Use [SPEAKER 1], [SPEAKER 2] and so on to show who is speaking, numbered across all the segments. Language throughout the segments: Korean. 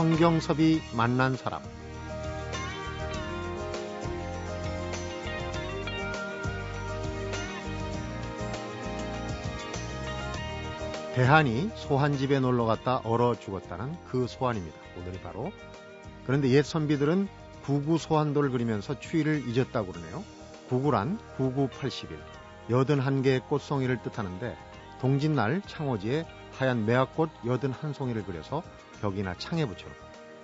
[SPEAKER 1] 성경섭이 만난 사람 대한이 소한 집에 놀러 갔다 얼어 죽었다는 그 소환입니다. 오늘이 바로 그런데 옛 선비들은 구구 소환도를 그리면서 추위를 잊었다고 그러네요. 구구란 9981, 81개의 꽃송이를 뜻하는데 동짓날 창호지에 하얀 매화꽃 81송이를 그려서 벽이나 창에 붙여놓고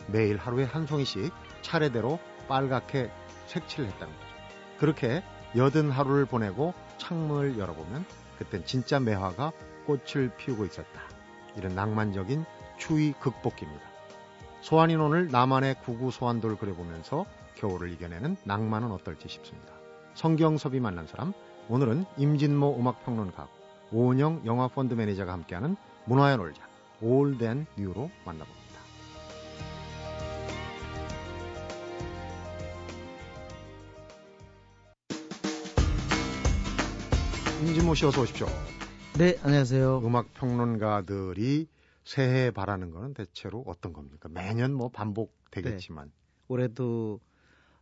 [SPEAKER 1] 매일 하루에 한 송이씩 차례대로 빨갛게 색칠을 했다는 거죠. 그렇게 여든 하루를 보내고 창문을 열어보면 그땐 진짜 매화가 꽃을 피우고 있었다. 이런 낭만적인 추위 극복기입니다. 소환인 오늘 나만의 구구 소환도를 그려보면서 겨울을 이겨내는 낭만은 어떨지 싶습니다. 성경섭이 만난 사람, 오늘은 임진모 음악평론가와 오은영 영화펀드 매니저가 함께하는 문화야 놀자 Old and New로 만나봅니다. 임진모 씨 어서 오십시오.
[SPEAKER 2] 네, 안녕하세요.
[SPEAKER 1] 음악 평론가들이 새해 바라는 거는 대체로 어떤 겁니까? 매년 뭐 반복되겠지만
[SPEAKER 2] 네. 올해도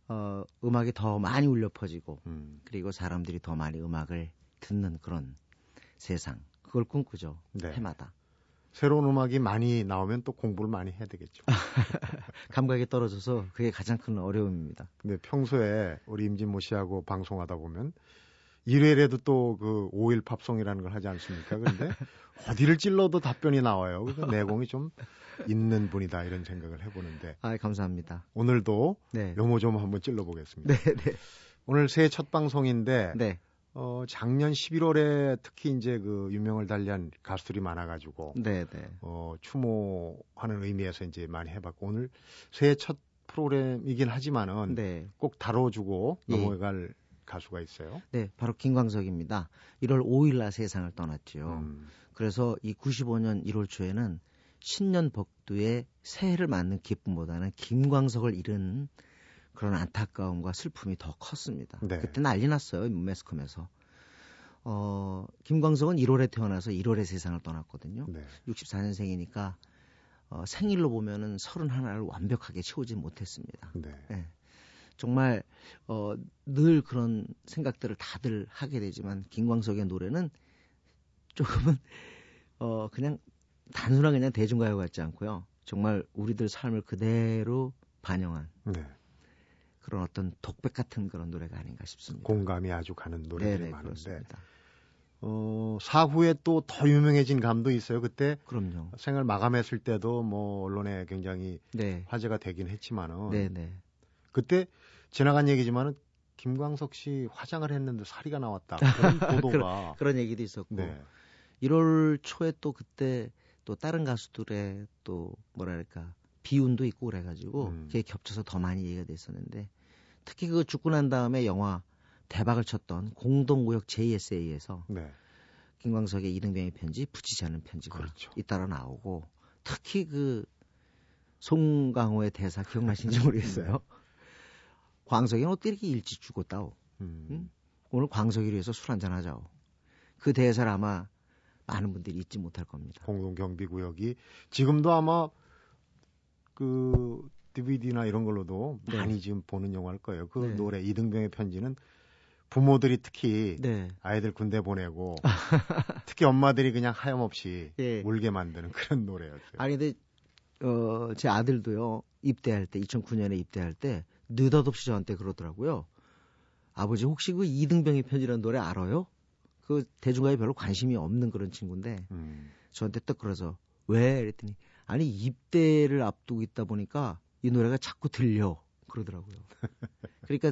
[SPEAKER 2] 어, 음악이 더 많이 울려 퍼지고
[SPEAKER 1] 음.
[SPEAKER 2] 그리고 사람들이 더 많이 음악을 듣는 그런 세상 그걸 꿈꾸죠
[SPEAKER 1] 네.
[SPEAKER 2] 해마다
[SPEAKER 1] 새로운 음악이 많이 나오면 또 공부를 많이 해야 되겠죠.
[SPEAKER 2] 감각이 떨어져서 그게 가장 큰 어려움입니다.
[SPEAKER 1] 근데 평소에 우리 임진모 씨하고 방송하다 보면 일요일에도 또 그 5일 팝송이라는 걸 하지 않습니까? 그런데 어디를 찔러도 답변이 나와요. 그래서 내공이 좀 있는 분이다 이런 생각을 해보는데
[SPEAKER 2] 아, 감사합니다.
[SPEAKER 1] 오늘도
[SPEAKER 2] 네,
[SPEAKER 1] 요모 좀 한번 찔러보겠습니다.
[SPEAKER 2] 네, 네,
[SPEAKER 1] 오늘 새해 첫 방송인데
[SPEAKER 2] 네,
[SPEAKER 1] 어, 작년 11월에 특히 이제 그 유명을 달리한 가수들이 많아가지고
[SPEAKER 2] 네, 네.
[SPEAKER 1] 어, 추모하는 의미에서 이제 많이 해봤고 오늘 새해 첫 프로그램이긴 하지만은
[SPEAKER 2] 네,
[SPEAKER 1] 꼭 다뤄주고
[SPEAKER 2] 예.
[SPEAKER 1] 넘어갈 가수가 있어요.
[SPEAKER 2] 네, 바로 김광석입니다. 1월 5일 날 세상을 떠났죠.
[SPEAKER 1] 음,
[SPEAKER 2] 그래서 이 95년 1월 초에는 신년 복두에 새해를 맞는 기쁨보다는 김광석을 잃은 그런 안타까움과 슬픔이 더 컸습니다.
[SPEAKER 1] 네.
[SPEAKER 2] 그때 난리 났어요, 매스컴에서. 어, 김광석은 1월에 태어나서 1월에 세상을 떠났거든요.
[SPEAKER 1] 네.
[SPEAKER 2] 64년생이니까 어, 생일로 보면은 31을 완벽하게 채우지 못했습니다.
[SPEAKER 1] 네.
[SPEAKER 2] 예. 정말 어, 늘 그런 생각들을 다들 하게 되지만 김광석의 노래는 조금은 어, 그냥 단순한 그냥 대중가요 같지 않고요. 정말 우리들 삶을 그대로 반영한
[SPEAKER 1] 네.
[SPEAKER 2] 그런 어떤 독백 같은 그런 노래가 아닌가 싶습니다.
[SPEAKER 1] 공감이 아주 가는 노래들이
[SPEAKER 2] 네네
[SPEAKER 1] 많은데
[SPEAKER 2] 그렇습니다.
[SPEAKER 1] 어, 사후에 또 더 유명해진 감도 있어요. 그때
[SPEAKER 2] 그럼요.
[SPEAKER 1] 생을 마감했을 때도 뭐 언론에 굉장히
[SPEAKER 2] 네,
[SPEAKER 1] 화제가 되긴 했지만은
[SPEAKER 2] 네, 네.
[SPEAKER 1] 그때 지나간 얘기지만은 김광석 씨 화장을 했는데 살이가 나왔다 그런 보도가
[SPEAKER 2] 그런 얘기도 있었고
[SPEAKER 1] 네.
[SPEAKER 2] 1월 초에 또 그때 또 다른 가수들의 또 뭐랄까 비운도 있고 그래가지고
[SPEAKER 1] 음.
[SPEAKER 2] 그게 겹쳐서 더 많이 얘기가 됐었는데 특히 그 죽고 난 다음에 영화 대박을 쳤던 공동구역 JSA에서
[SPEAKER 1] 네.
[SPEAKER 2] 김광석의 이등병의 편지 붙이지 않은 편지가
[SPEAKER 1] 그렇죠.
[SPEAKER 2] 잇따라 나오고 특히 그 송강호의 대사 기억나시는지 모르겠어요. 광석이는 어떻게 이렇게 일찍 죽었다오.
[SPEAKER 1] 음.
[SPEAKER 2] 응? 오늘 광석이를 위해서 술 한잔 하자오. 그 대사를 아마 많은 분들이 잊지 못할 겁니다.
[SPEAKER 1] 공동경비구역이 지금도 아마 그 DVD나 이런 걸로도
[SPEAKER 2] 네.
[SPEAKER 1] 많이 지금 보는 영화일 거예요. 그
[SPEAKER 2] 네.
[SPEAKER 1] 노래 이등병의 편지는 부모들이 특히
[SPEAKER 2] 네.
[SPEAKER 1] 아이들 군대 보내고 특히 엄마들이 그냥 하염없이
[SPEAKER 2] 예.
[SPEAKER 1] 울게 만드는 그런 노래였어요.
[SPEAKER 2] 아니 근데 어, 제 아들도요 입대할 때 2009년에 입대할 때 느닷없이 저한테 그러더라고요. 아버지 혹시 그 이등병의 편지라는 노래 알아요? 그 대중가에 별로 관심이 없는 그런 친구인데
[SPEAKER 1] 음.
[SPEAKER 2] 저한테 딱 그래서 왜? 이랬더니 아니 입대를 앞두고 있다 보니까 이 노래가 자꾸 들려 그러더라고요. 그러니까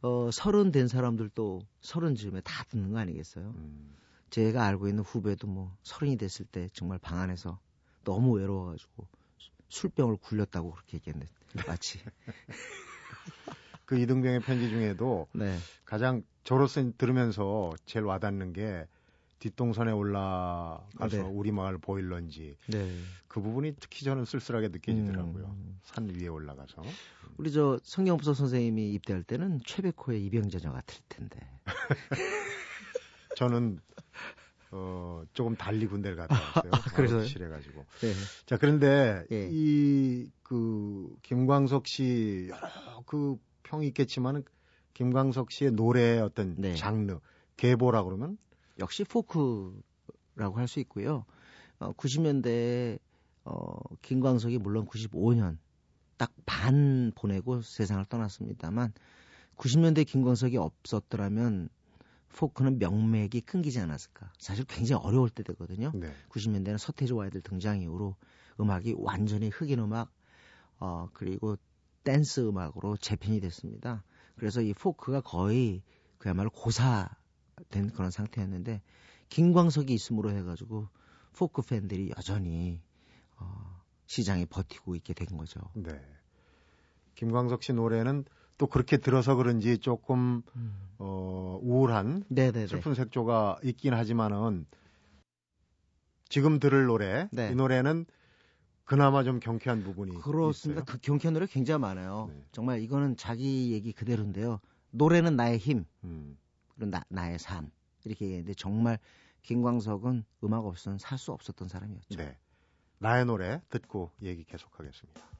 [SPEAKER 2] 어 서른 된 사람들도 서른 즈음에 다 듣는 거 아니겠어요?
[SPEAKER 1] 음.
[SPEAKER 2] 제가 알고 있는 후배도 뭐 서른이 됐을 때 정말 방 안에서 너무 외로워가지고 수- 술병을 굴렸다고 그렇게 얘기했는데 마치
[SPEAKER 1] 그 이등병의 편지 중에도
[SPEAKER 2] 네
[SPEAKER 1] 가장 저로서 들으면서 제일 와닿는 게 뒷동산에 올라가서
[SPEAKER 2] 아, 네.
[SPEAKER 1] 우리 마을 보일런지
[SPEAKER 2] 네.
[SPEAKER 1] 그 부분이 특히 저는 쓸쓸하게 느껴지더라고요.
[SPEAKER 2] 음.
[SPEAKER 1] 산 위에 올라가서.
[SPEAKER 2] 우리 저 성경부서 선생님이 입대할 때는 최백호의 이병자녀 같을 텐데
[SPEAKER 1] 저는 어, 조금 달리 군대를 갔다 왔어요.
[SPEAKER 2] 아, 그래서요?
[SPEAKER 1] 실해가지고.
[SPEAKER 2] 네.
[SPEAKER 1] 자, 그런데
[SPEAKER 2] 예.
[SPEAKER 1] 이, 그, 김광석 씨 여러 그 평이 있겠지만은 김광석 씨의 노래의 어떤
[SPEAKER 2] 네.
[SPEAKER 1] 장르, 계보라 그러면
[SPEAKER 2] 역시 포크라고 할 수 있고요. 어, 90년대에 어, 김광석이 물론 95년 딱 반 보내고 세상을 떠났습니다만 90년대 김광석이 없었더라면 포크는 명맥이 끊기지 않았을까. 사실 굉장히 어려울 때였거든요.
[SPEAKER 1] 네.
[SPEAKER 2] 90년대는 서태지와 아이들 등장 이후로 음악이 완전히 흑인 음악 어 그리고 댄스 음악으로 재편이 됐습니다. 그래서 이 포크가 거의 그야말로 고사 된 그런 상태였는데 김광석이 있음으로 해가지고 포크 팬들이 여전히 어 시장에 버티고 있게 된 거죠.
[SPEAKER 1] 네. 김광석 씨 노래는 또 그렇게 들어서 그런지 조금 어, 우울한
[SPEAKER 2] 네네네.
[SPEAKER 1] 슬픈 색조가 있긴 하지만은 지금 들을 노래
[SPEAKER 2] 네.
[SPEAKER 1] 이 노래는 그나마 좀 경쾌한 부분이
[SPEAKER 2] 그렇습니다.
[SPEAKER 1] 있어요.
[SPEAKER 2] 그 경쾌한 노래 굉장히 많아요.
[SPEAKER 1] 네.
[SPEAKER 2] 정말 이거는 자기 얘기 그대로인데요. 노래는 나의 힘,
[SPEAKER 1] 음,
[SPEAKER 2] 그리고 나, 나의 삶 이렇게 얘기했는데 정말 김광석은 음악 없으면 살 수 없었던 사람이었죠.
[SPEAKER 1] 네. 나의 노래 듣고 얘기 계속하겠습니다.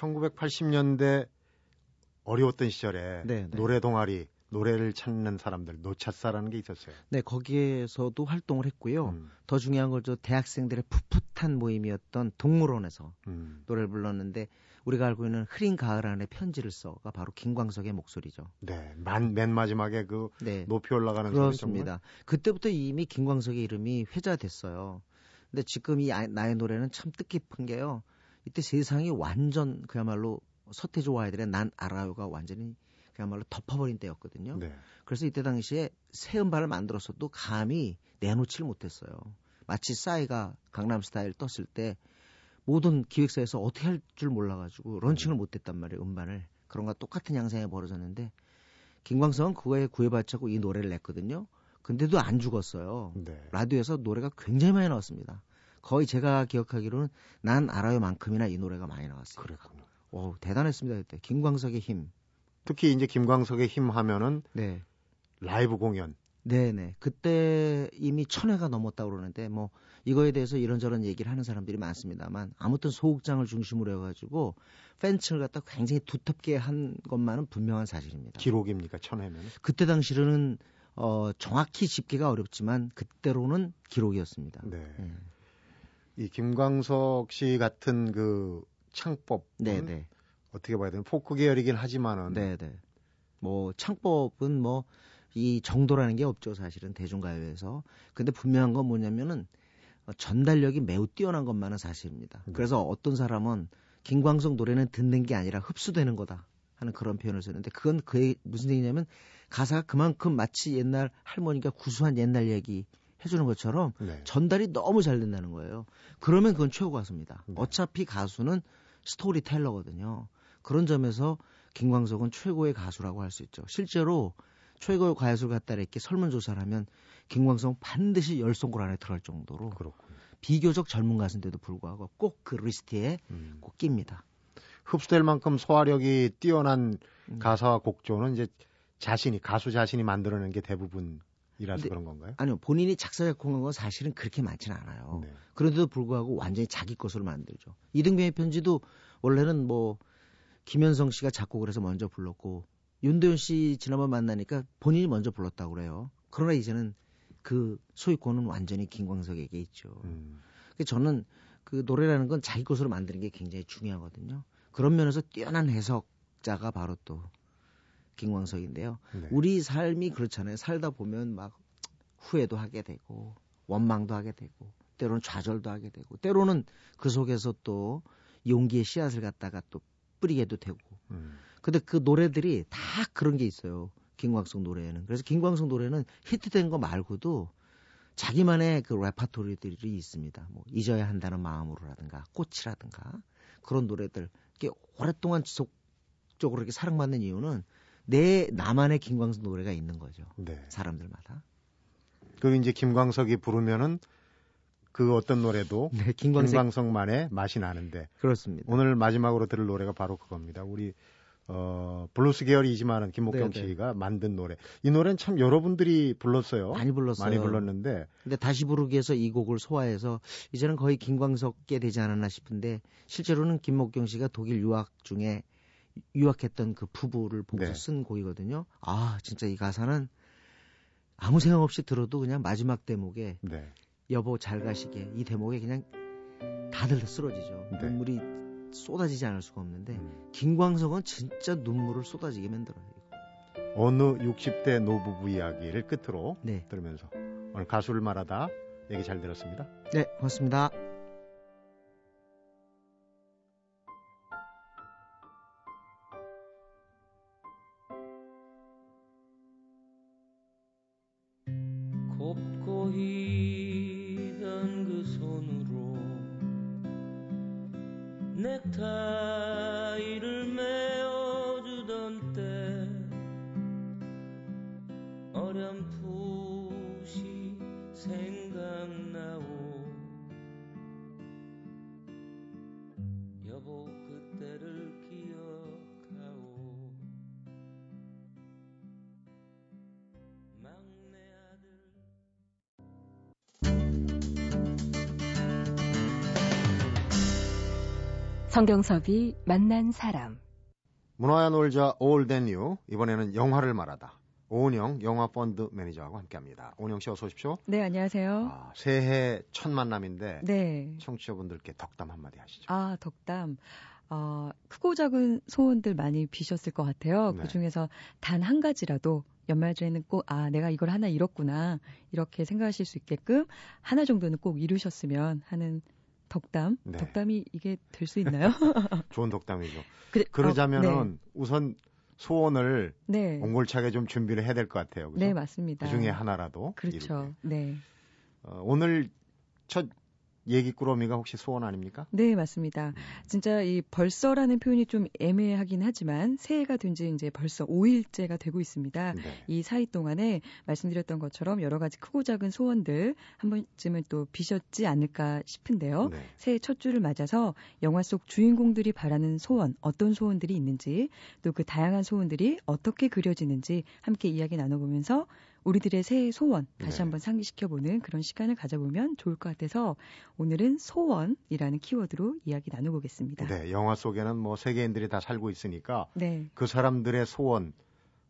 [SPEAKER 1] 1980년대 어려웠던 시절에
[SPEAKER 2] 네, 네.
[SPEAKER 1] 노래 동아리 노래를 찾는 사람들 노차사라는 게 있었어요.
[SPEAKER 2] 네, 거기에서도 활동을 했고요.
[SPEAKER 1] 음,
[SPEAKER 2] 더 중요한 건저 대학생들의 풋풋한 모임이었던 동물원에서
[SPEAKER 1] 음,
[SPEAKER 2] 노래를 불렀는데 우리가 알고 있는 흐린 가을 안에 편지를 써가 바로 김광석의 목소리죠.
[SPEAKER 1] 네. 만, 맨 마지막에 그
[SPEAKER 2] 네.
[SPEAKER 1] 높이 올라가는
[SPEAKER 2] 그렇습니다. 그때부터 이미 김광석의 이름이 회자됐어요. 근데 지금 이 아- 나의 노래는 참 뜻깊은 게요. 이때 세상이 완전 그야말로 서태지와 아이들의 난 알아요가 완전히 그야말로 덮어버린 때였거든요.
[SPEAKER 1] 네.
[SPEAKER 2] 그래서 이때 당시에 새 음반을 만들었어도 감히 내놓지를 못했어요. 마치 싸이가 강남스타일 떴을 때 모든 기획사에서 어떻게 할 줄 몰라가지고 런칭을 못했단 말이에요 음반을 그런 거 똑같은 양상이 벌어졌는데 김광석은 그거에 구애받자고 이 노래를 냈거든요. 근데도 안 죽었어요.
[SPEAKER 1] 네.
[SPEAKER 2] 라디오에서 노래가 굉장히 많이 나왔습니다. 거의 제가 기억하기로는 난 알아요만큼이나 이 노래가 많이 나왔어요.
[SPEAKER 1] 그랬군요.
[SPEAKER 2] 오, 대단했습니다 그때 김광석의 힘.
[SPEAKER 1] 특히 이제 김광석의 힘 하면은
[SPEAKER 2] 네.
[SPEAKER 1] 라이브 공연.
[SPEAKER 2] 네네. 그때 이미 천회가 넘었다고 그러는데 뭐 이거에 대해서 이런저런 얘기를 하는 사람들이 많습니다만 아무튼 소극장을 중심으로 해가지고 팬층을 갖다 굉장히 두텁게 한 것만은 분명한 사실입니다.
[SPEAKER 1] 기록입니까 천회면?
[SPEAKER 2] 그때 당시로는 어 정확히 집계가 어렵지만 그때로는 기록이었습니다.
[SPEAKER 1] 네.
[SPEAKER 2] 네.
[SPEAKER 1] 이 김광석 씨 같은 그 창법
[SPEAKER 2] 네네.
[SPEAKER 1] 어떻게 봐야 되나 포크 계열이긴 하지만은
[SPEAKER 2] 네네. 뭐 창법은 뭐 이 정도라는 게 없죠 사실은 대중가요에서. 근데 분명한 건 뭐냐면은 어, 전달력이 매우 뛰어난 것만은 사실입니다.
[SPEAKER 1] 네.
[SPEAKER 2] 그래서 어떤 사람은 김광석 노래는 듣는 게 아니라 흡수되는 거다 하는 그런 표현을 쓰는데 그건 그의 무슨 얘기냐면 가사가 그만큼 마치 옛날 할머니가 구수한 옛날 얘기 해주는 것처럼
[SPEAKER 1] 네.
[SPEAKER 2] 전달이 너무 잘 된다는 거예요. 그러면 그건 최고 가수입니다.
[SPEAKER 1] 네.
[SPEAKER 2] 어차피 가수는 스토리텔러거든요. 그런 점에서 김광석은 최고의 가수라고 할 수 있죠. 실제로 최고의 가수를 갖다 이렇게 설문조사를 하면 김광석은 반드시 열 손가락 안에 들어갈 정도로
[SPEAKER 1] 그렇군요.
[SPEAKER 2] 비교적 젊은 가수인데도 불구하고 꼭 그 리스트에
[SPEAKER 1] 음.
[SPEAKER 2] 꼭 낍니다.
[SPEAKER 1] 흡수될 만큼 소화력이 뛰어난
[SPEAKER 2] 음.
[SPEAKER 1] 가사와 곡조는 이제 자신이 가수 자신이 만들어낸 게 대부분 이라서 그런 건가요?
[SPEAKER 2] 아니요, 본인이 작사 작곡한 건 사실은 그렇게 많지는 않아요.
[SPEAKER 1] 네.
[SPEAKER 2] 그런데도 불구하고 완전히 자기 것으로 만들죠. 이등병의 편지도 원래는 뭐 김현성 씨가 작곡을 해서 먼저 불렀고 윤도현 씨 지난번 만나니까 본인이 먼저 불렀다고 그래요. 그러나 이제는 그 소유권은 완전히 김광석에게 있죠.
[SPEAKER 1] 음.
[SPEAKER 2] 그래서 저는 그 노래라는 건 자기 것으로 만드는 게 굉장히 중요하거든요. 그런 면에서 뛰어난 해석자가 바로 또 김광석인데요.
[SPEAKER 1] 네.
[SPEAKER 2] 우리 삶이 그렇잖아요. 살다 보면 막 후회도 하게 되고 원망도 하게 되고 때로는 좌절도 하게 되고 때로는 그 속에서 또 용기의 씨앗을 갖다가 또 뿌리게도 되고
[SPEAKER 1] 음.
[SPEAKER 2] 근데 그 노래들이 다 그런 게 있어요. 김광석 노래에는. 그래서 김광석 노래는 히트된 거 말고도 자기만의 그 레파토리들이 있습니다. 뭐 잊어야 한다는 마음으로라든가 꽃이라든가 그런 노래들 이게 오랫동안 지속적으로 이렇게 사랑받는 이유는 내 나만의 김광석 노래가 있는 거죠.
[SPEAKER 1] 네.
[SPEAKER 2] 사람들마다.
[SPEAKER 1] 그 이제 김광석이 부르면은 그 어떤 노래도
[SPEAKER 2] 네, 김광석
[SPEAKER 1] 김광석 만의 맛이 나는데
[SPEAKER 2] 그렇습니다.
[SPEAKER 1] 오늘 마지막으로 들을 노래가 바로 그겁니다. 우리 어 블루스 계열이지만은 김목경
[SPEAKER 2] 네, 네.
[SPEAKER 1] 씨가 만든 노래. 이 노래는 참 여러분들이 불렀어요.
[SPEAKER 2] 많이 불렀어요.
[SPEAKER 1] 많이 불렀는데
[SPEAKER 2] 근데 다시 부르기에서 이 곡을 소화해서 이제는 거의 김광석께 되지 않았나 싶은데 실제로는 김목경 씨가 독일 유학 중에 유학했던 그 부부를 보고서
[SPEAKER 1] 네.
[SPEAKER 2] 쓴 곡이거든요. 아 진짜 이 가사는 아무 생각 없이 들어도 그냥 마지막 대목에
[SPEAKER 1] 네.
[SPEAKER 2] 여보 잘 가시게 이 대목에 그냥 다들 쓰러지죠.
[SPEAKER 1] 네.
[SPEAKER 2] 눈물이 쏟아지지 않을 수가 없는데
[SPEAKER 1] 음.
[SPEAKER 2] 김광석은 진짜 눈물을 쏟아지게 만들어요.
[SPEAKER 1] 어느 60대 노부부 이야기를 끝으로
[SPEAKER 2] 네,
[SPEAKER 1] 들으면서 오늘 가수를 말하다 얘기 잘 들었습니다.
[SPEAKER 2] 네 고맙습니다.
[SPEAKER 3] 성경섭이 만난 사람.
[SPEAKER 1] 문화야 놀자 Old and New 이번에는 영화를 말하다. 오은영 영화 펀드 매니저하고 함께합니다. 오은영 씨 어서 오십시오.
[SPEAKER 4] 네, 안녕하세요.
[SPEAKER 1] 아, 새해 첫 만남인데
[SPEAKER 4] 네.
[SPEAKER 1] 청취자분들께 덕담 한마디 하시죠.
[SPEAKER 4] 아, 덕담. 어, 크고 작은 소원들 많이 비셨을 것 같아요.
[SPEAKER 1] 네.
[SPEAKER 4] 그 중에서 단 한 가지라도 연말쯤에는 꼭, 아, 내가 이걸 하나 이뤘구나. 이렇게 생각하실 수 있게끔 하나 정도는 꼭 이루셨으면 하는 덕담.
[SPEAKER 1] 네.
[SPEAKER 4] 덕담이 이게 될 수 있나요?
[SPEAKER 1] 좋은 덕담이죠.
[SPEAKER 4] 그래,
[SPEAKER 1] 그러자면은
[SPEAKER 4] 어,
[SPEAKER 1] 우선 소원을
[SPEAKER 4] 네. 네.
[SPEAKER 1] 옹골차게 좀 준비를 해야 될 것 같아요. 그죠?
[SPEAKER 4] 네, 맞습니다.
[SPEAKER 1] 그 중에 하나라도.
[SPEAKER 4] 그렇죠.
[SPEAKER 1] 이루게.
[SPEAKER 4] 네.
[SPEAKER 1] 어, 오늘 첫 얘기 꾸러미가 혹시 소원 아닙니까?
[SPEAKER 4] 네, 맞습니다.
[SPEAKER 1] 음.
[SPEAKER 4] 진짜 이 벌써라는 표현이 좀 애매하긴 하지만 새해가 된 지 이제 벌써 5일째가 되고 있습니다.
[SPEAKER 1] 네.
[SPEAKER 4] 이 사이 동안에 말씀드렸던 것처럼 여러 가지 크고 작은 소원들 한 번쯤은 또 비셨지 않을까 싶은데요.
[SPEAKER 1] 네.
[SPEAKER 4] 새해 첫 주를 맞아서 영화 속 주인공들이 바라는 소원, 어떤 소원들이 있는지, 또 그 다양한 소원들이 어떻게 그려지는지 함께 이야기 나눠보면서 우리들의 새해 소원 다시
[SPEAKER 1] 네.
[SPEAKER 4] 한번 상기시켜보는 그런 시간을 가져보면 좋을 것 같아서 오늘은 소원이라는 키워드로 이야기 나눠보겠습니다.
[SPEAKER 1] 네, 영화 속에는 뭐 세계인들이 다 살고 있으니까
[SPEAKER 4] 네.
[SPEAKER 1] 그 사람들의 소원,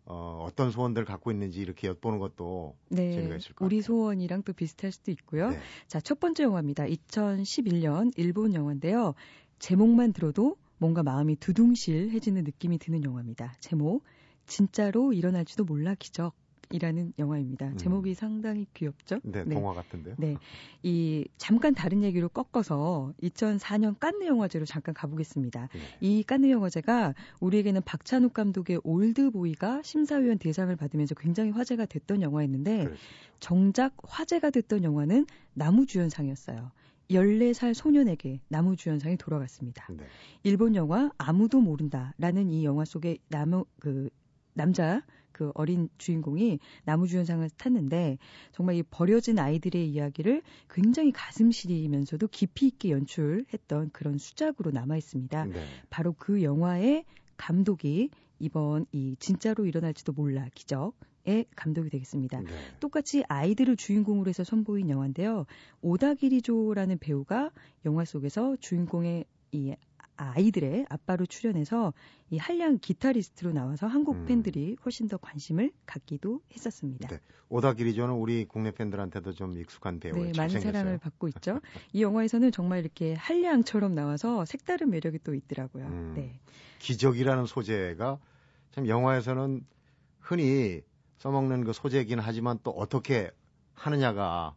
[SPEAKER 1] 어, 어떤 소원들 갖고 있는지 이렇게 엿보는 것도
[SPEAKER 4] 네.
[SPEAKER 1] 재미가 있을 것
[SPEAKER 4] 우리
[SPEAKER 1] 같아요.
[SPEAKER 4] 소원이랑 또 비슷할 수도 있고요.
[SPEAKER 1] 네.
[SPEAKER 4] 자, 첫 번째 영화입니다. 2011년 일본 영화인데요. 제목만 들어도 뭔가 마음이 두둥실해지는 느낌이 드는 영화입니다. 제목 진짜로 일어날지도 몰라 기적 이라는 영화입니다.
[SPEAKER 1] 음.
[SPEAKER 4] 제목이 상당히 귀엽죠?
[SPEAKER 1] 네,
[SPEAKER 4] 네.
[SPEAKER 1] 동화 같은데요.
[SPEAKER 4] 네. 이 잠깐 다른 얘기로 꺾어서 2004년 깐느 영화제로 잠깐 가보겠습니다.
[SPEAKER 1] 네.
[SPEAKER 4] 이 깐느 영화제가 우리에게는 박찬욱 감독의 올드보이가 심사위원 대상을 받으면서 굉장히 화제가 됐던 영화였는데
[SPEAKER 1] 그렇죠.
[SPEAKER 4] 정작 화제가 됐던 영화는 나무주연상이었어요. 14살 소년에게 나무주연상이 돌아갔습니다.
[SPEAKER 1] 네.
[SPEAKER 4] 일본 영화 아무도 모른다라는 이 영화 속의 나무 그 남자 그 어린 주인공이 나무주연상을 탔는데 정말 이 버려진 아이들의 이야기를 굉장히 가슴 시리면서도 깊이 있게 연출했던 그런 수작으로 남아 있습니다.
[SPEAKER 1] 네.
[SPEAKER 4] 바로 그 영화의 감독이 이번 이 진짜로 일어날지도 몰라 기적 의 감독이 되겠습니다.
[SPEAKER 1] 네.
[SPEAKER 4] 똑같이 아이들을 주인공으로 해서 선보인 영화인데요. 오다기리조라는 배우가 영화 속에서 주인공의 이 아이들의 아빠로 출연해서 이 한량 기타리스트로 나와서 한국
[SPEAKER 1] 음.
[SPEAKER 4] 팬들이 훨씬 더 관심을 갖기도 했었습니다.
[SPEAKER 1] 네. 오다 기리조는 우리 국내 팬들한테도 좀 익숙한 배우예요.
[SPEAKER 4] 네, 많은
[SPEAKER 1] 잘생겼어요.
[SPEAKER 4] 사랑을 받고 있죠. 이 영화에서는 정말 이렇게 한량처럼 나와서 색다른 매력이 또 있더라고요.
[SPEAKER 1] 음.
[SPEAKER 4] 네.
[SPEAKER 1] 기적이라는 소재가 참 영화에서는 흔히 써먹는 그 소재이긴 하지만 또 어떻게 하느냐가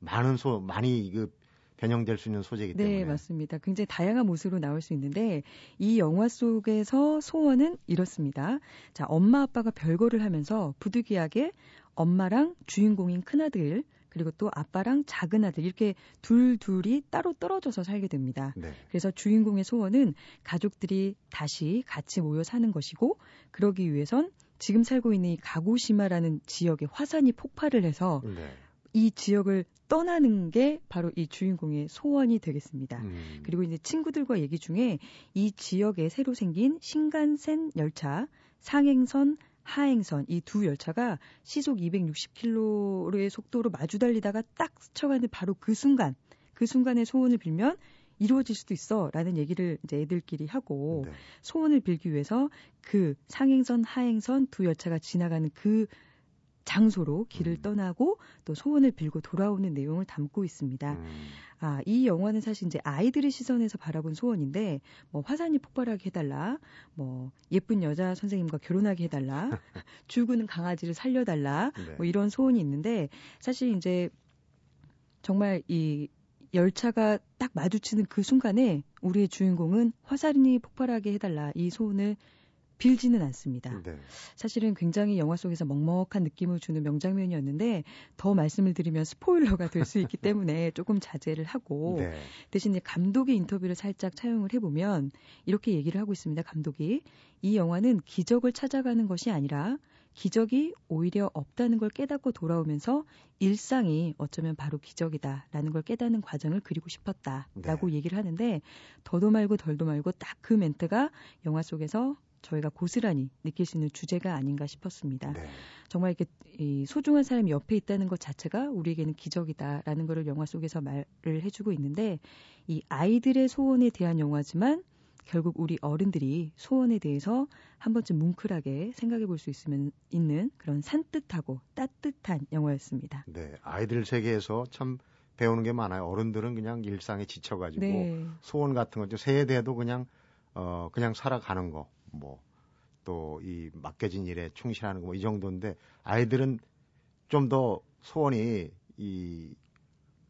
[SPEAKER 1] 많은 소 많이 그 변형될 수 있는 소재이기
[SPEAKER 4] 네,
[SPEAKER 1] 때문에.
[SPEAKER 4] 맞습니다. 굉장히 다양한 모습으로 나올 수 있는데 이 영화 속에서 소원은 이렇습니다. 자, 엄마 아빠가 별거를 하면서 부득이하게 엄마랑 주인공인 큰아들 그리고 또 아빠랑 작은 아들 이렇게 둘 둘이 따로 떨어져서 살게 됩니다.
[SPEAKER 1] 네.
[SPEAKER 4] 그래서 주인공의 소원은 가족들이 다시 같이 모여 사는 것이고 그러기 위해선 지금 살고 있는 이 가고시마라는 지역에 화산이 폭발을 해서
[SPEAKER 1] 네.
[SPEAKER 4] 이 지역을 떠나는 게 바로 이 주인공의 소원이 되겠습니다.
[SPEAKER 1] 음.
[SPEAKER 4] 그리고 이제 친구들과 얘기 중에 이 지역에 새로 생긴 신간센 열차, 상행선, 하행선 이 두 열차가 시속 260km의 속도로 마주 달리다가 딱 스쳐가는 바로 그 순간, 그 순간에 소원을 빌면 이루어질 수도 있어 라는 얘기를 이제 애들끼리 하고
[SPEAKER 1] 네.
[SPEAKER 4] 소원을 빌기 위해서 그 상행선, 하행선 두 열차가 지나가는 그 장소로 길을
[SPEAKER 1] 음.
[SPEAKER 4] 떠나고 또 소원을 빌고 돌아오는 내용을 담고 있습니다.
[SPEAKER 1] 음.
[SPEAKER 4] 아, 이 영화는 사실 이제 아이들의 시선에서 바라본 소원인데, 뭐 화산이 폭발하게 해달라, 뭐 예쁜 여자 선생님과 결혼하게 해달라, 죽은 강아지를 살려달라,
[SPEAKER 1] 네.
[SPEAKER 4] 뭐 이런 소원이 있는데, 사실 이제 정말 이 열차가 딱 마주치는 그 순간에 우리의 주인공은 화산이 폭발하게 해달라 이 소원을 빌지는 않습니다.
[SPEAKER 1] 네.
[SPEAKER 4] 사실은 굉장히 영화 속에서 먹먹한 느낌을 주는 명장면이었는데 더 말씀을 드리면 스포일러가 될 수 있기 때문에 조금 자제를 하고
[SPEAKER 1] 네.
[SPEAKER 4] 대신에 감독의 인터뷰를 살짝 차용을 해보면 이렇게 얘기를 하고 있습니다. 감독이 이 영화는 기적을 찾아가는 것이 아니라 기적이 오히려 없다는 걸 깨닫고 돌아오면서 일상이 어쩌면 바로 기적이다라는 걸 깨닫는 과정을 그리고 싶었다라고
[SPEAKER 1] 네.
[SPEAKER 4] 얘기를 하는데 더도 말고 덜도 말고 딱 그 멘트가 영화 속에서 저희가 고스란히 느낄 수 있는 주제가 아닌가 싶었습니다.
[SPEAKER 1] 네.
[SPEAKER 4] 정말 이렇게 이 소중한 사람이 옆에 있다는 것 자체가 우리에게는 기적이다라는 것을 영화 속에서 말을 해주고 있는데 이 아이들의 소원에 대한 영화지만 결국 우리 어른들이 소원에 대해서 한 번쯤 뭉클하게 생각해 볼 수 있으면 있는 그런 산뜻하고 따뜻한 영화였습니다.
[SPEAKER 1] 네. 아이들 세계에서 참 배우는 게 많아요. 어른들은 그냥 일상에 지쳐가지고
[SPEAKER 4] 네.
[SPEAKER 1] 소원 같은 거죠. 세대도 그냥 어 그냥 살아가는 거, 뭐 또 이 맡겨진 일에 충실하는 거 뭐 이 정도인데 아이들은 좀 더 소원이 이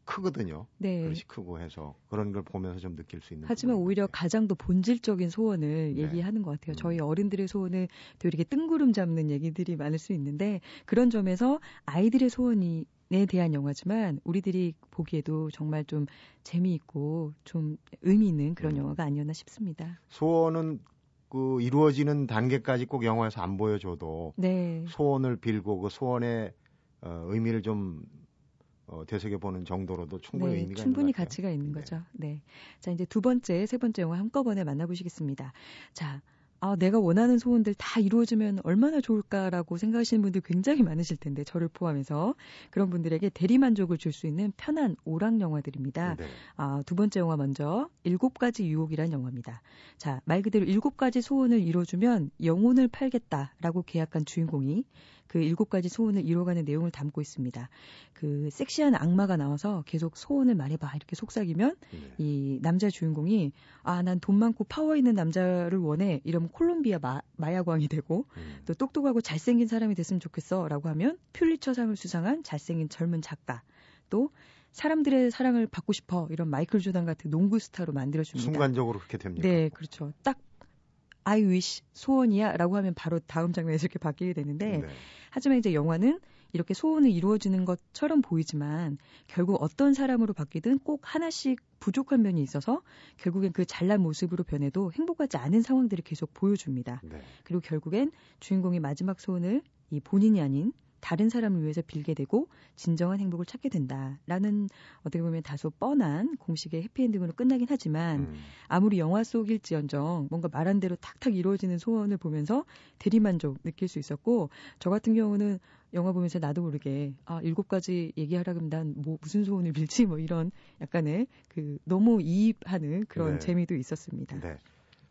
[SPEAKER 1] 크거든요.
[SPEAKER 4] 네.
[SPEAKER 1] 그릇이 크고 해서 그런 걸 보면서 좀 느낄 수 있는.
[SPEAKER 4] 하지만 오히려 가장 더 본질적인 소원을
[SPEAKER 1] 네.
[SPEAKER 4] 얘기하는 것 같아요.
[SPEAKER 1] 음.
[SPEAKER 4] 저희 어른들의 소원을 또 이렇게 뜬구름 잡는 얘기들이 많을 수 있는데 그런 점에서 아이들의 소원이 에 대한 영화지만 우리들이 보기에도 정말 좀 재미있고 좀 의미 있는 그런
[SPEAKER 1] 음.
[SPEAKER 4] 영화가 아니었나 싶습니다.
[SPEAKER 1] 소원은 그 이루어지는 단계까지 꼭 영화에서 안 보여줘도
[SPEAKER 4] 네.
[SPEAKER 1] 소원을 빌고 그 소원의 어, 의미를 좀 어, 되새겨 보는 정도로도 충분히
[SPEAKER 4] 네,
[SPEAKER 1] 의미가
[SPEAKER 4] 충분히
[SPEAKER 1] 있는.
[SPEAKER 4] 가치가 있는
[SPEAKER 1] 네.
[SPEAKER 4] 거죠. 네. 자, 이제 두 번째, 세 번째 영화 한꺼번에 만나보시겠습니다. 자, 아, 내가 원하는 소원들 다 이루어지면 얼마나 좋을까라고 생각하시는 분들 굉장히 많으실 텐데, 저를 포함해서. 그런 분들에게 대리만족을 줄 수 있는 편한 오락 영화들입니다.
[SPEAKER 1] 네.
[SPEAKER 4] 아, 두 번째 영화 먼저, 일곱 가지 유혹이란 영화입니다. 자, 말 그대로 일곱 가지 소원을 이뤄주면 영혼을 팔겠다라고 계약한 주인공이 그 일곱 가지 소원을 이뤄가는 내용을 담고 있습니다. 그 섹시한 악마가 나와서 계속 소원을 말해봐 이렇게 속삭이면
[SPEAKER 1] 네.
[SPEAKER 4] 이 남자 주인공이 아 난 돈 많고 파워 있는 남자를 원해 이러면 콜롬비아 마, 마약왕이 되고
[SPEAKER 1] 음.
[SPEAKER 4] 또 똑똑하고 잘생긴 사람이 됐으면 좋겠어라고 하면 퓰리처상을 수상한 잘생긴 젊은 작가 또 사람들의 사랑을 받고 싶어 이런 마이클 조단 같은 농구 스타로 만들어줍니다.
[SPEAKER 1] 순간적으로 그렇게 됩니까?
[SPEAKER 4] 네, 그렇죠. 딱 I wish 소원이야라고 하면 바로 다음 장면에서 이렇게 바뀌게 되는데
[SPEAKER 1] 네.
[SPEAKER 4] 하지만 이제 영화는 이렇게 소원을 이루어지는 것처럼 보이지만 결국 어떤 사람으로 바뀌든 꼭 하나씩 부족한 면이 있어서 결국엔 그 잘난 모습으로 변해도 행복하지 않은 상황들을 계속 보여줍니다.
[SPEAKER 1] 네.
[SPEAKER 4] 그리고 결국엔 주인공이 마지막 소원을 이 본인이 아닌 다른 사람을 위해서 빌게 되고 진정한 행복을 찾게 된다라는 어떻게 보면 다소 뻔한 공식의 해피엔딩으로 끝나긴 하지만
[SPEAKER 1] 음.
[SPEAKER 4] 아무리 영화 속일지언정 뭔가 말한 대로 탁탁 이루어지는 소원을 보면서 대리만족 느낄 수 있었고 저 같은 경우는 영화 보면서 나도 모르게 아 일곱 가지 얘기하라 그러면 난뭐 무슨 소원을 빌지 뭐 이런 약간의 그 너무 이입하는 그런
[SPEAKER 1] 네.
[SPEAKER 4] 재미도 있었습니다.
[SPEAKER 1] 네.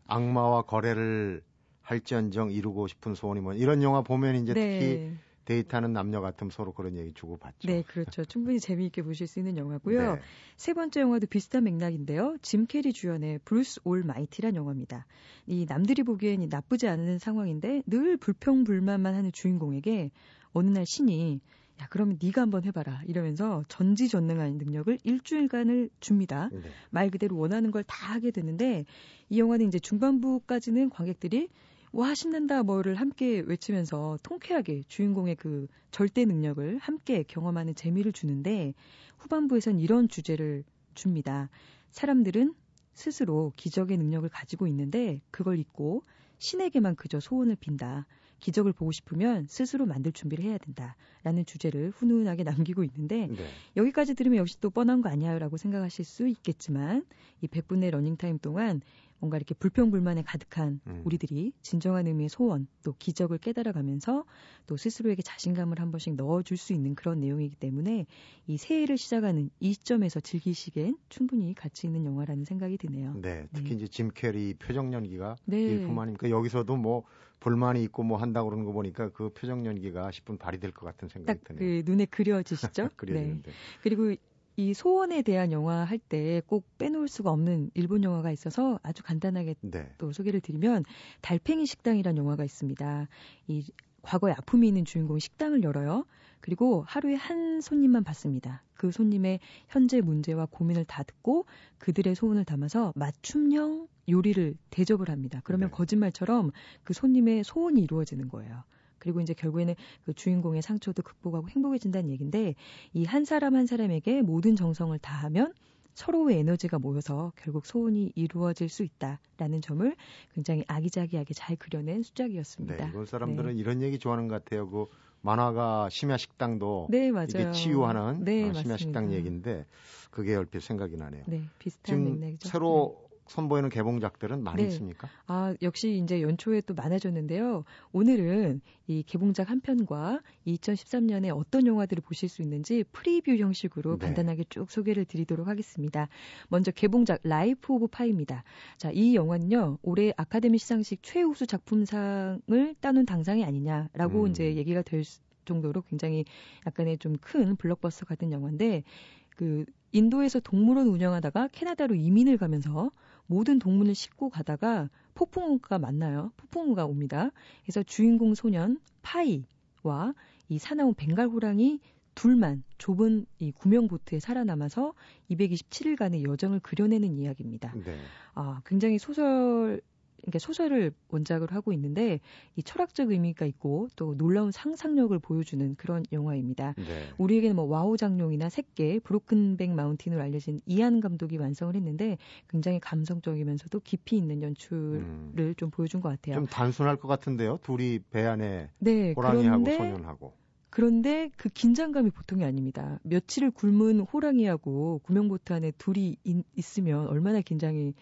[SPEAKER 1] 악마와 거래를 할지언정 이루고 싶은 소원이 뭐 이런 영화 보면 이제 특히 데이트하는 남녀 같으면 서로 그런 얘기 주고 받죠.
[SPEAKER 4] 네, 그렇죠. 충분히 재미있게 보실 수 있는 영화고요.
[SPEAKER 1] 네.
[SPEAKER 4] 세 번째 영화도 비슷한 맥락인데요. 짐 캐리 주연의 브루스 올 마이티란 영화입니다. 이 남들이 보기엔 이 나쁘지 않은 상황인데 늘 불평불만만 하는 주인공에게 어느 날 신이 야 그러면 네가 한번 해봐라 이러면서 전지전능한 능력을 일주일간을 줍니다.
[SPEAKER 1] 네.
[SPEAKER 4] 말 그대로 원하는 걸 다 하게 되는데 이 영화는 이제 중반부까지는 관객들이 와 신난다 뭐를 함께 외치면서 통쾌하게 주인공의 그 절대 능력을 함께 경험하는 재미를 주는데 후반부에선 이런 주제를 줍니다. 사람들은 스스로 기적의 능력을 가지고 있는데 그걸 잊고 신에게만 그저 소원을 빈다. 기적을 보고 싶으면 스스로 만들 준비를 해야 된다. 라는 주제를 훈훈하게 남기고 있는데
[SPEAKER 1] 네.
[SPEAKER 4] 여기까지 들으면 역시 또 뻔한 거 아니야 라고 생각하실 수 있겠지만 이 100분의 러닝 타임 동안 뭔가 이렇게 불평불만에 가득한
[SPEAKER 1] 음.
[SPEAKER 4] 우리들이 진정한 의미의 소원 또 기적을 깨달아가면서 또 스스로에게 자신감을 한 번씩 넣어줄 수 있는 그런 내용이기 때문에 이 새해를 시작하는 이 시점에서 즐기시기엔 충분히 가치 있는 영화라는 생각이 드네요.
[SPEAKER 1] 네, 특히
[SPEAKER 4] 네.
[SPEAKER 1] 이제 짐 캐리 표정 연기가
[SPEAKER 4] 네.
[SPEAKER 1] 일품 아닙니까? 여기서도 뭐 불만이 있고 뭐 한다고 그러는 거 보니까 그 표정 연기가 10분 발휘될 것 같은 생각이
[SPEAKER 4] 딱
[SPEAKER 1] 드네요.
[SPEAKER 4] 그 눈에 그려지시죠? 네.
[SPEAKER 1] 그려지는데.
[SPEAKER 4] 그리고 이 소원에 대한 영화 할 때 꼭 빼놓을 수가 없는 일본 영화가 있어서 아주 간단하게
[SPEAKER 1] 네.
[SPEAKER 4] 또 소개를 드리면 달팽이 식당이라는 영화가 있습니다. 이 과거에 아픔이 있는 주인공이 식당을 열어요. 그리고 하루에 한 손님만 받습니다. 그 손님의 현재 문제와 고민을 다 듣고 그들의 소원을 담아서 맞춤형 요리를 대접을 합니다. 그러면
[SPEAKER 1] 네.
[SPEAKER 4] 거짓말처럼 그 손님의 소원이 이루어지는 거예요. 그리고 이제 결국에는 그 주인공의 상처도 극복하고 행복해진다는 얘기인데 이 한 사람 한 사람에게 모든 정성을 다하면 서로의 에너지가 모여서 결국 소원이 이루어질 수 있다라는 점을 굉장히 아기자기하게 잘 그려낸 수작이었습니다.
[SPEAKER 1] 네, 일본 사람들은 이런 얘기 좋아하는 것 같아요. 그 만화가 심야 식당도
[SPEAKER 4] 네, 맞아요.
[SPEAKER 1] 이게 치유하는
[SPEAKER 4] 네,
[SPEAKER 1] 어, 심야
[SPEAKER 4] 맞습니다.
[SPEAKER 1] 식당 얘기인데 그게 얼핏 생각이 나네요.
[SPEAKER 4] 네, 비슷한 맥락이죠.
[SPEAKER 1] 새로 선보이는 개봉작들은 많이
[SPEAKER 4] 네.
[SPEAKER 1] 있습니까?
[SPEAKER 4] 아, 역시 이제 연초에 또 많아졌는데요. 오늘은 이 개봉작 한 편과 2013년에 어떤 영화들을 보실 수 있는지 프리뷰 형식으로
[SPEAKER 1] 네.
[SPEAKER 4] 간단하게 쭉 소개를 드리도록 하겠습니다. 먼저 개봉작 라이프 오브 파이입니다. 자, 이 영화는요. 올해 아카데미 시상식 최우수 작품상을 따놓은 당상이 아니냐라고
[SPEAKER 1] 음.
[SPEAKER 4] 이제 얘기가 될 수- 정도로 굉장히 약간의 좀 큰 블록버스터 같은 영화인데 그 인도에서 동물원 운영하다가 캐나다로 이민을 가면서 모든 동물을 싣고 가다가 폭풍우가 만나요. 폭풍우가 옵니다. 그래서 주인공 소년 파이와 이 사나운 벵갈 호랑이 둘만 좁은 이 구명 보트에 살아남아서 227일간의 여정을 그려내는 이야기입니다.
[SPEAKER 1] 네.
[SPEAKER 4] 아, 굉장히 소설 그러니까 소설을 원작으로 하고 있는데 이 철학적 의미가 있고 또 놀라운 상상력을 보여주는 그런 영화입니다.
[SPEAKER 1] 네.
[SPEAKER 4] 우리에게는 뭐 와우 장룡이나 새끼, 브로큰백 마운틴으로 알려진 이안 감독이 완성을 했는데 굉장히 감성적이면서도 깊이 있는 연출을
[SPEAKER 1] 음.
[SPEAKER 4] 좀 보여준 것 같아요.
[SPEAKER 1] 좀 단순할 것 같은데요. 둘이 배 안에
[SPEAKER 4] 네,
[SPEAKER 1] 호랑이하고
[SPEAKER 4] 그런데
[SPEAKER 1] 소년하고.
[SPEAKER 4] 그런데 그 긴장감이 보통이 아닙니다. 며칠을 굶은 호랑이하고 구명보트 안에 둘이 인- 있으면 얼마나 긴장이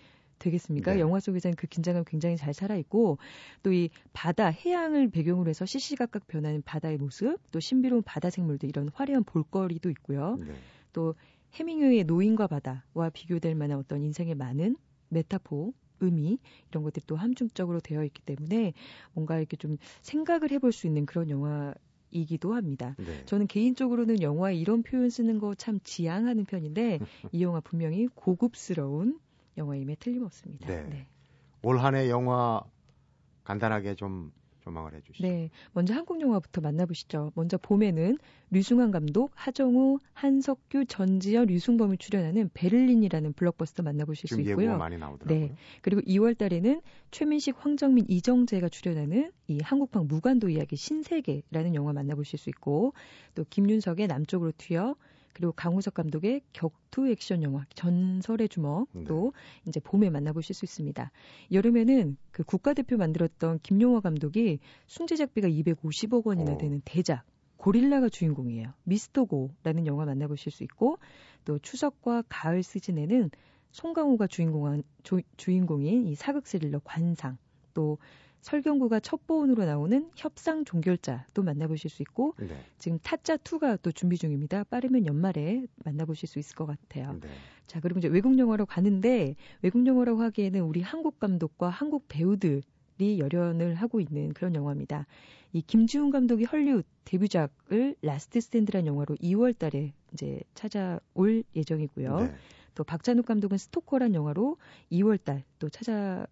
[SPEAKER 4] 되겠습니까?
[SPEAKER 1] 네.
[SPEAKER 4] 영화 속에서는 그 긴장감 굉장히 잘 살아있고 또 이 바다, 해양을 배경으로 해서 시시각각 변하는 바다의 모습, 또 신비로운 바다 생물들 이런 화려한 볼거리도 있고요.
[SPEAKER 1] 네.
[SPEAKER 4] 또 해밍웨이의 노인과 바다와 비교될 만한 어떤 인생의 많은 메타포, 의미 이런 것들이 또 함축적으로 되어 있기 때문에 뭔가 이렇게 좀 생각을 해볼 수 있는 그런 영화이기도 합니다.
[SPEAKER 1] 네.
[SPEAKER 4] 저는 개인적으로는 영화에 이런 표현 쓰는 거 참 지향하는 편인데 이 영화 분명히 고급스러운 영화임에 틀림없습니다.
[SPEAKER 1] 네. 올 한해 영화 간단하게 좀 조망을 해주시죠.
[SPEAKER 4] 네, 먼저 한국 영화부터 만나보시죠. 먼저 봄에는 류승환 감독, 하정우, 한석규, 전지현, 류승범이 출연하는 베를린이라는 블록버스터 만나보실 수 있고요.
[SPEAKER 1] 많이 나오더라고요.
[SPEAKER 4] 네. 그리고 2월 달에는 최민식, 황정민, 이정재가 출연하는 이 한국판 무관도 이야기 신세계라는 영화 만나보실 수 있고 또 김윤석의 남쪽으로 튀어 그리고 강우석 감독의 격투 액션 영화 전설의 주먹
[SPEAKER 1] 네.
[SPEAKER 4] 또 이제 봄에 만나보실 수 있습니다. 여름에는 그 국가대표 만들었던 김용화 감독이 순제작비가 250억 원이나
[SPEAKER 1] 어.
[SPEAKER 4] 되는 대작 고릴라가 주인공이에요. 미스터고라는 영화 만나보실 수 있고 또 추석과 가을 시즌에는 송강호가 주인공한 조- 주인공인 이 사극 스릴러 관상 또 설경구가 첩보원으로 나오는 협상 종결자도 만나보실 수 있고
[SPEAKER 1] 네.
[SPEAKER 4] 지금 타짜 2가 또 준비 중입니다. 빠르면 연말에 만나보실 수 있을 것 같아요.
[SPEAKER 1] 네.
[SPEAKER 4] 자 그리고 이제 외국 영화로 가는데 외국 영화라고 하기에는 우리 한국 감독과 한국 배우들 이 열연을 하고 있는 그런 영화입니다. 이 김지훈 감독이 헐리우드 데뷔작을 라스트 스탠드라는 영화로 2월 달에 이제 찾아올 예정이고요.
[SPEAKER 1] 네.
[SPEAKER 4] 또 박찬욱 감독은 스토커란 영화로 2월 달 또 찾아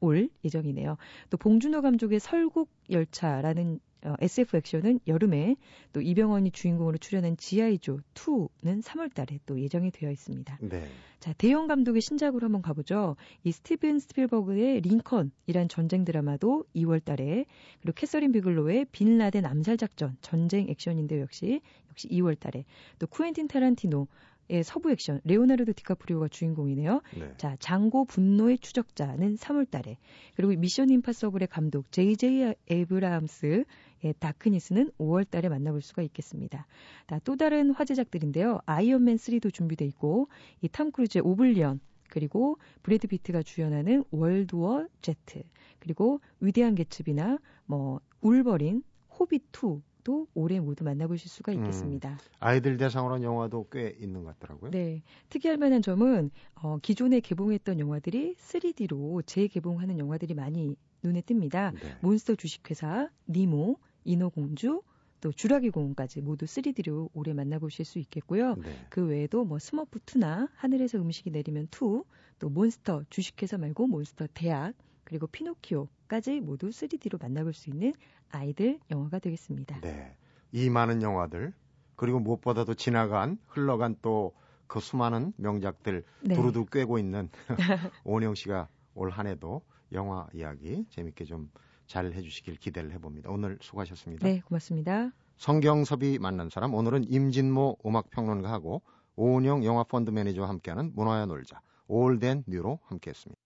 [SPEAKER 4] 올 예정이네요. 또 봉준호 감독의 설국 열차라는 어, SF 액션은 여름에 또 이병헌이 주인공으로 출연한 지아이조 2는 3월 달에 또 예정이 되어 있습니다.
[SPEAKER 1] 네.
[SPEAKER 4] 자, 대형 감독의 신작으로 한번 가보죠. 이 스티븐 스필버그의 링컨이란 전쟁 드라마도 2월 달에 그리고 캐서린 비글로의 빈 라덴 암살 작전 전쟁 액션인데 역시 역시 2월 달에 또 쿠엔틴 타란티노 의 서부 액션 레오나르도 디카프리오가 주인공이네요.
[SPEAKER 1] 네.
[SPEAKER 4] 자, 장고 분노의 추적자는 3월 달에 그리고 미션 임파서블의 감독 JJ 에이브럼스 의 다크니스는 5월 달에 만나볼 수가 있겠습니다. 자, 또 다른 화제작들인데요. 아이언맨 3도 준비돼 있고 이 탐 크루즈의 오블리비언 그리고 브래드 피트가 주연하는 월드워 제트 그리고 위대한 개츠비나 뭐 울버린 호빗 2 도 올해 모두 만나보실 수가
[SPEAKER 1] 음.
[SPEAKER 4] 있겠습니다.
[SPEAKER 1] 아이들 대상으로 한 영화도 꽤 있는 것 같더라고요.
[SPEAKER 4] 네. 특이할 만한 점은 어, 기존에 개봉했던 영화들이 3D로 재개봉하는 영화들이 많이 눈에 띕니다.
[SPEAKER 1] 네.
[SPEAKER 4] 몬스터 주식회사, 니모, 인어공주, 또 주라기 공원까지 모두 3D로 올해 만나보실 수 있겠고요.
[SPEAKER 1] 네.
[SPEAKER 4] 그 외에도 뭐 스머프 2나 하늘에서 음식이 내리면 2, 또 몬스터 주식회사 말고 몬스터 대학, 그리고 피노키오까지 모두 3D로 만나볼 수 있는 아이들 영화가 되겠습니다.
[SPEAKER 1] 네. 이 많은 영화들 그리고 무엇보다도 지나간 흘러간 또 그 수많은 명작들
[SPEAKER 4] 네.
[SPEAKER 1] 두루두 꿰고 있는 오은영 씨가 올 한해도 영화 이야기 재밌게 좀 잘 해주시길 기대를 해봅니다. 오늘 수고하셨습니다.
[SPEAKER 4] 네, 고맙습니다.
[SPEAKER 1] 성경섭이 만난 사람 오늘은 임진모 음악평론가하고 오은영 영화펀드 매니저와 함께하는 문화야 놀자 올덴 뉴로 함께했습니다.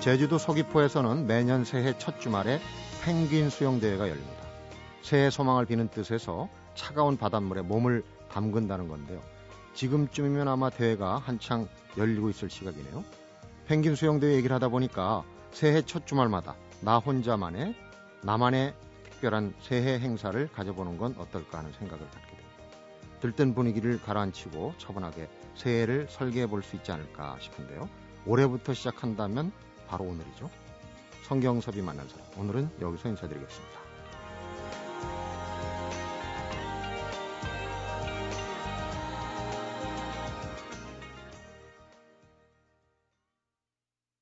[SPEAKER 1] 제주도 서귀포에서는 매년 새해 첫 주말에 펭귄 수영대회가 열립니다. 새해 소망을 비는 뜻에서 차가운 바닷물에 몸을 담근다는 건데요. 지금쯤이면 아마 대회가 한창 열리고 있을 시각이네요. 펭귄 수영대회 얘기를 하다 보니까 새해 첫 주말마다 나 혼자만의 나만의 특별한 새해 행사를 가져보는 건 어떨까 하는 생각을 갖게 됩니다. 들뜬 분위기를 가라앉히고 차분하게 새해를 설계해 볼 수 있지 않을까 싶은데요. 올해부터 시작한다면 바로 오늘이죠. 성경섭이 만난 사람. 오늘은 여기서 인사드리겠습니다.